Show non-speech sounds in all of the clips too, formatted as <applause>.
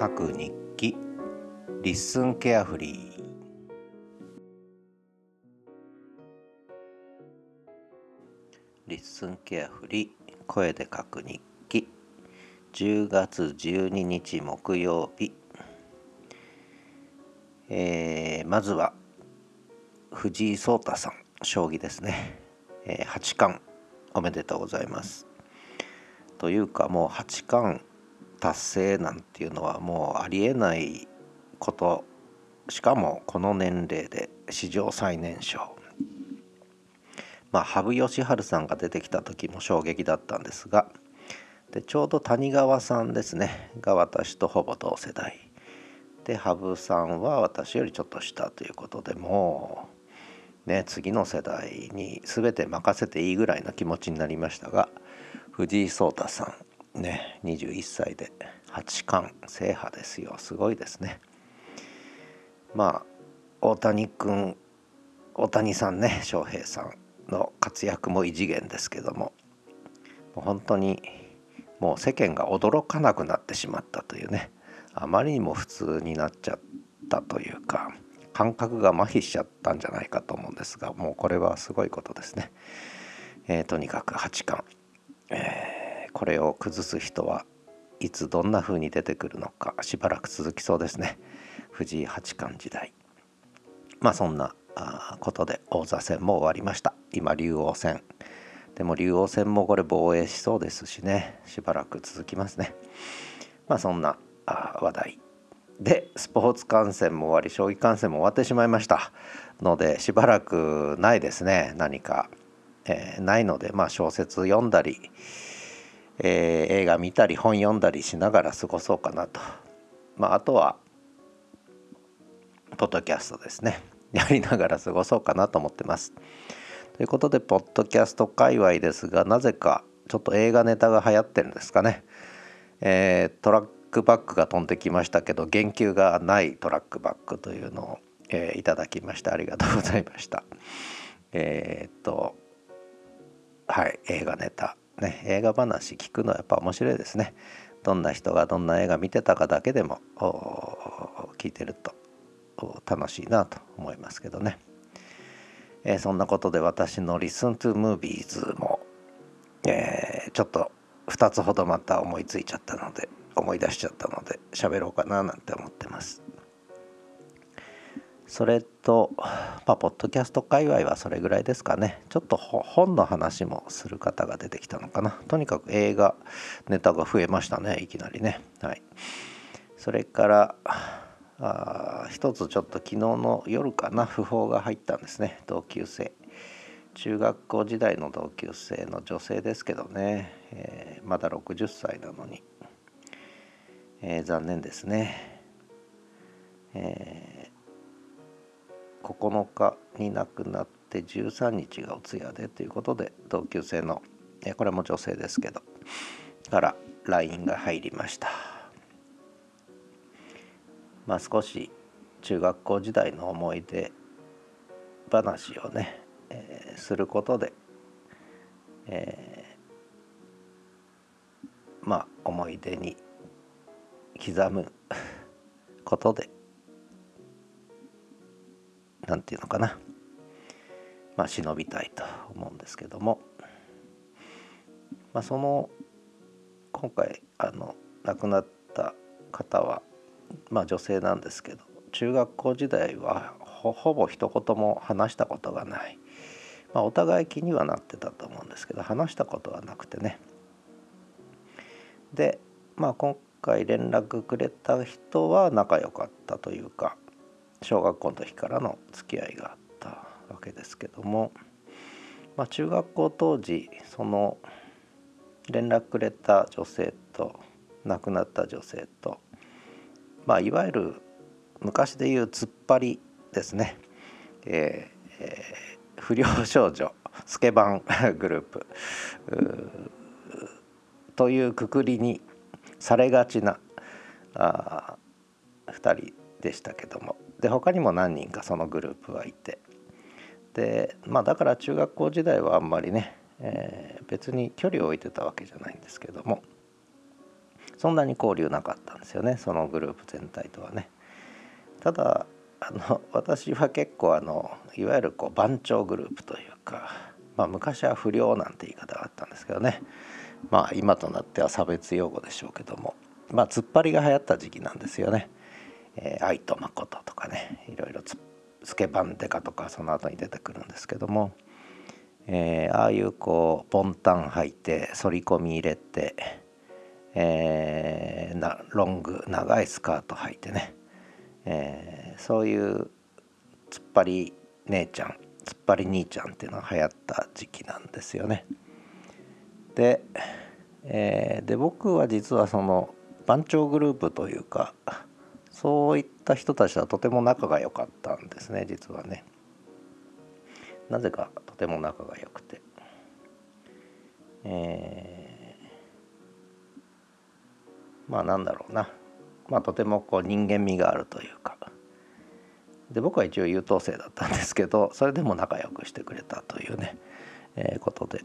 書く日記。 Listen carefree Listen carefree 声で書く日記。10月12日木曜日、えー、まずは藤井聡太さん。将棋ですね、えー、八冠。おめでとうございます。というかもう八冠達成なんていうのはもうありえないことしかもこの年齢で史上最年少。まあ羽生善治さんが出てきた時も衝撃だったんですが。でちょうど谷川さんですね。が私とほぼ同世代。で羽生さんは私よりちょっと下ということでもうね次の世代に全て任せていいぐらいな気持ちになりましたが藤井聡太さん。ね21歳で八冠制覇ですよ。すごいですね。まあ大谷君大谷さんね翔平さんの活躍も異次元ですけども本当にもう世間が驚かなくなってしまったというねあまりにも普通になっちゃったというか感覚が麻痺しちゃったんじゃないかと思うんですがもうこれはすごいことですね。えー、とにかく八冠、えーこれを崩す人はいつどんな風に出てくるのかしばらく続きそうですね。<laughs> 藤井八冠時代。まあそんなことで王座戦も終わりました。今竜王戦。でも竜王戦もこれ防衛しそうですしね。しばらく続きますね。まあそんな話題。でスポーツ観戦も終わり将棋観戦も終わってしまいました。のでしばらくないですね。何か、えー、ないのでまあ小説読んだりえー、映画見たり本読んだりしながら過ごそうかなと、まあ、あとはポッドキャストですね <laughs> やりながら過ごそうかなと思ってます。ということでポッドキャスト界隈ですがなぜかちょっと映画ネタが流行ってるんですかね。えー、トラックバックが飛んできましたけど言及がないトラックバックというのを、えー、いただきましてありがとうございました。えー、っとはい映画ネタね、映画話聞くのはやっぱ面白いですね。どんな人がどんな映画見てたかだけでも聞いてると楽しいなと思いますけどね。えー、そんなことで私の Listen to Movies も、えー、ちょっと2つほどまた思いついちゃったので思い出しちゃったので喋ろうかななんて思ってます。それと、まあ、ポッドキャスト界隈はそれぐらいですかね。ちょっと本の話もする方が出てきたのかな。とにかく映画ネタが増えましたね、いきなりね。はい。それから、あ一つちょっと昨日の夜かな、訃報が入ったんですね、同級生。中学校時代の同級生の女性ですけどね、えー、まだ60歳なのに、えー、残念ですね。えー9日に亡くなって13日がお通夜でということで同級生のこれも女性ですけどから LINE が入りました。まあ少し中学校時代の思い出話をね、えー、することで、えー、まあ思い出に刻むことで何て言うのかな。まあ忍びたいと思うんですけども、まあ、その今回あの亡くなった方は、まあ、女性なんですけど中学校時代はほぼ一言も話したことがない、まあ、お互い気にはなってたと思うんですけど話したことはなくてね。でまあ今回連絡くれた人は仲良かったというか小学校の時からの付き合いがあったわけですけども、まあ、中学校当時その連絡くれた女性と亡くなった女性と、まあ、いわゆる昔でいう突っ張りですね、えーえー、不良少女スケバングループというくくりにされがちなあ2人でしたけども。で他にも何人かそのグループはいてでまあだから中学校時代はあんまりね、えー、別に距離を置いてたわけじゃないんですけどもそんなに交流なかったんですよねそのグループ全体とはね。ただあの私は結構あのいわゆるこう番長グループというか、まあ、昔は不良なんて言い方があったんですけどねまあ今となっては差別用語でしょうけどもまあ突っ張りが流行った時期なんですよね。えー、愛と誠とかねいろいろつスケバンデカとかその後に出てくるんですけども、えー、ああいうこうボンタン履いて反り込み入れて、えー、なロング長いスカート履いてね、えー、そういう突っ張り姉ちゃん突っ張り兄ちゃんっていうのが流行った時期なんですよね。で,、えー、で僕は実はその番長グループというかそういった人たちはとても仲が良かったんですね実はね。なぜかとても仲が良くて。えー、まあなんだろうなまあとてもこう人間味があるというかで僕は一応優等生だったんですけどそれでも仲良くしてくれたというね、えー、ことで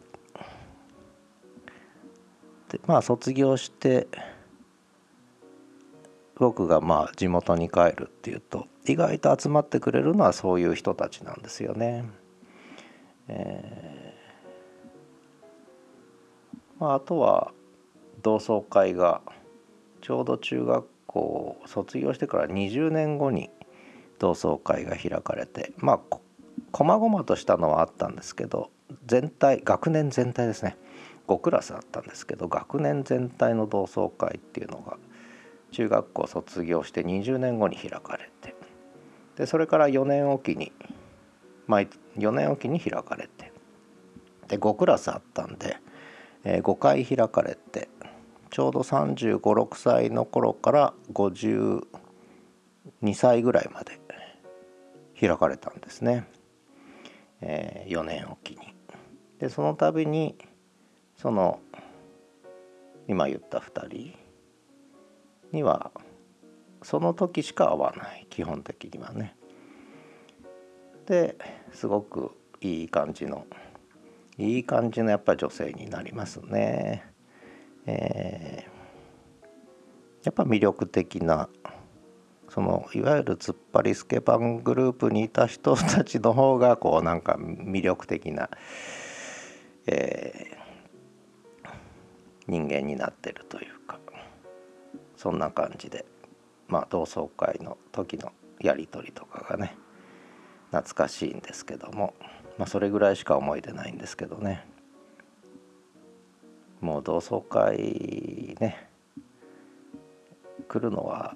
でまあ卒業して僕がまあ地元に帰るっていうと意外と集まってくれるのはそういう人たちなんですよね。えーまあ、あとは同窓会がちょうど中学校を卒業してから20年後に同窓会が開かれてまあこまごまとしたのはあったんですけど全体学年全体ですね5クラスあったんですけど学年全体の同窓会っていうのが中学校卒業して20年後に開かれてでそれから4年おきに毎4年おきに開かれてで5クラスあったんで、えー、5回開かれてちょうど3 5 6歳の頃から52歳ぐらいまで開かれたんですね、えー、4年おきに。でその度にその今言った2人にはその時しか会わない基本的にはね。ですごくいい感じのいい感じのやっぱ女性になりますね。えー、やっぱ魅力的なそのいわゆる突っ張りスケバングループにいた人たちの方がこうなんか魅力的な、えー、人間になってるというそんな感じでまあ同窓会の時のやり取りとかがね懐かしいんですけども、まあ、それぐらいしか思い出ないんですけどねもう同窓会ね来るのは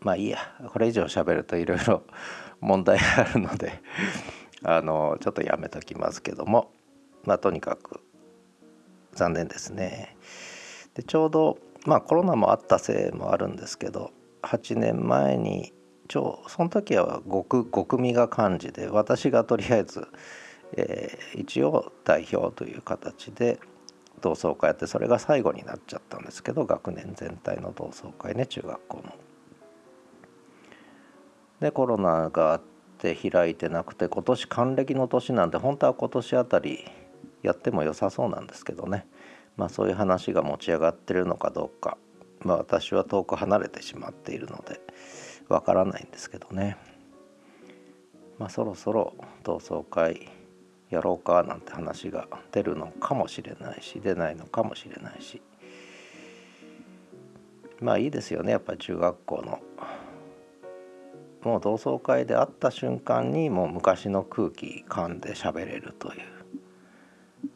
まあいいやこれ以上喋るといろいろ問題があるので <laughs> あのちょっとやめときますけどもまあとにかく残念ですね。でちょうどまあコロナもあったせいもあるんですけど8年前にちょその時は 5, 5組が幹事で私がとりあえず、えー、一応代表という形で同窓会やってそれが最後になっちゃったんですけど学年全体の同窓会ね中学校の。でコロナがあって開いてなくて今年還暦の年なんで本当は今年あたりやっても良さそうなんですけどねまあそういう話が持ち上がってるのかどうか、まあ、私は遠く離れてしまっているので。わからないんですけどね。まあそろそろ同窓会やろうかなんて話が出るのかもしれないし出ないのかもしれないし。まあいいですよねやっぱり中学校の。もう同窓会で会った瞬間にもう昔の空気噛んで喋れるという。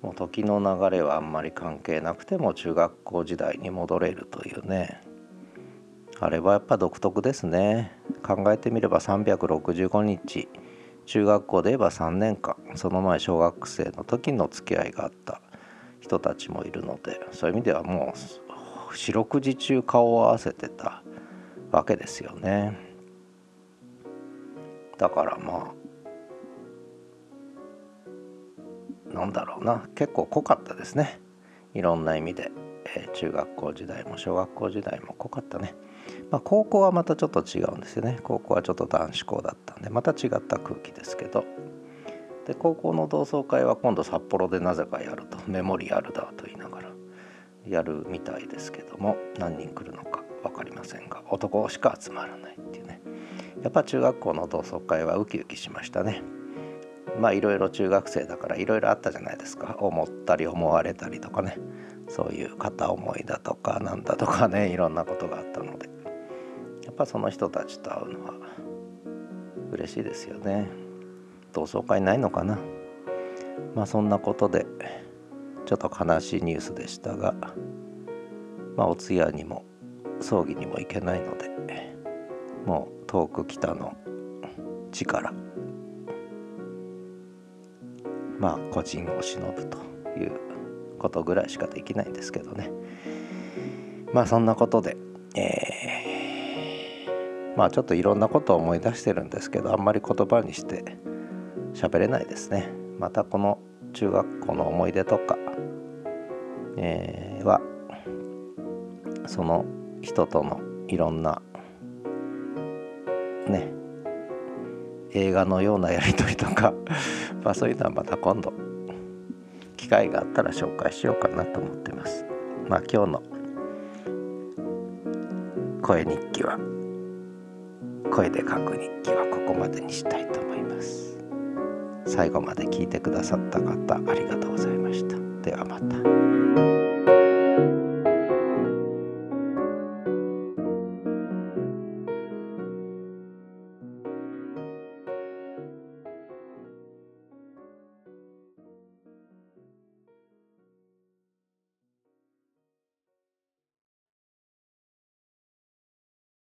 もう時の流れはあんまり関係なくても中学校時代に戻れるというね。あれはやっぱ独特ですね。考えてみれば365日。中学校で言えば3年間。その前小学生の時の付き合いがあった。人たちもいるので。そういう意味ではもう四六時中顔を合わせてたわけですよね。だからまあなんだろうな。結構濃かったですね。いろんな意味で、えー、中学校時代も小学校時代も濃かったね。まあ、高校はまたちょっと違うんですよね。高校はちょっと男子校だったんでまた違った空気ですけど。で高校の同窓会は今度札幌でなぜかやると。メモリアルだと言いながらやるみたいですけども何人来るのか分かりませんが男しか集まらないっていうね。やっぱ中学校の同窓会はウキウキしましたね。まあいろいろ中学生だからいろいろあったじゃないですか。思ったり思われたりとかね。そういう片思いだとかなんだとかね。いろんなことがあったので。やっぱその人たちと会うのは嬉しいですよね。同窓会ないのかな。まあそんなことでちょっと悲しいニュースでしたが。まあお通夜にも葬儀にも行けないのでもう遠く北の地からまあ個人を忍ぶということぐらいしかできないんですけどね。まあそんなことで、えー、まあちょっといろんなことを思い出してるんですけどあんまり言葉にして喋れないですね。またこの中学校の思い出とか、えー、はその人とのいろんなね映画のようなやり取りとか <laughs> まあそういうのはまた今度機会があったら紹介しようかなと思ってます。まあ今日の声日記は声で書く日記はここまでにしたいと思います。最後まで聞いてくださった方ありがとうございました。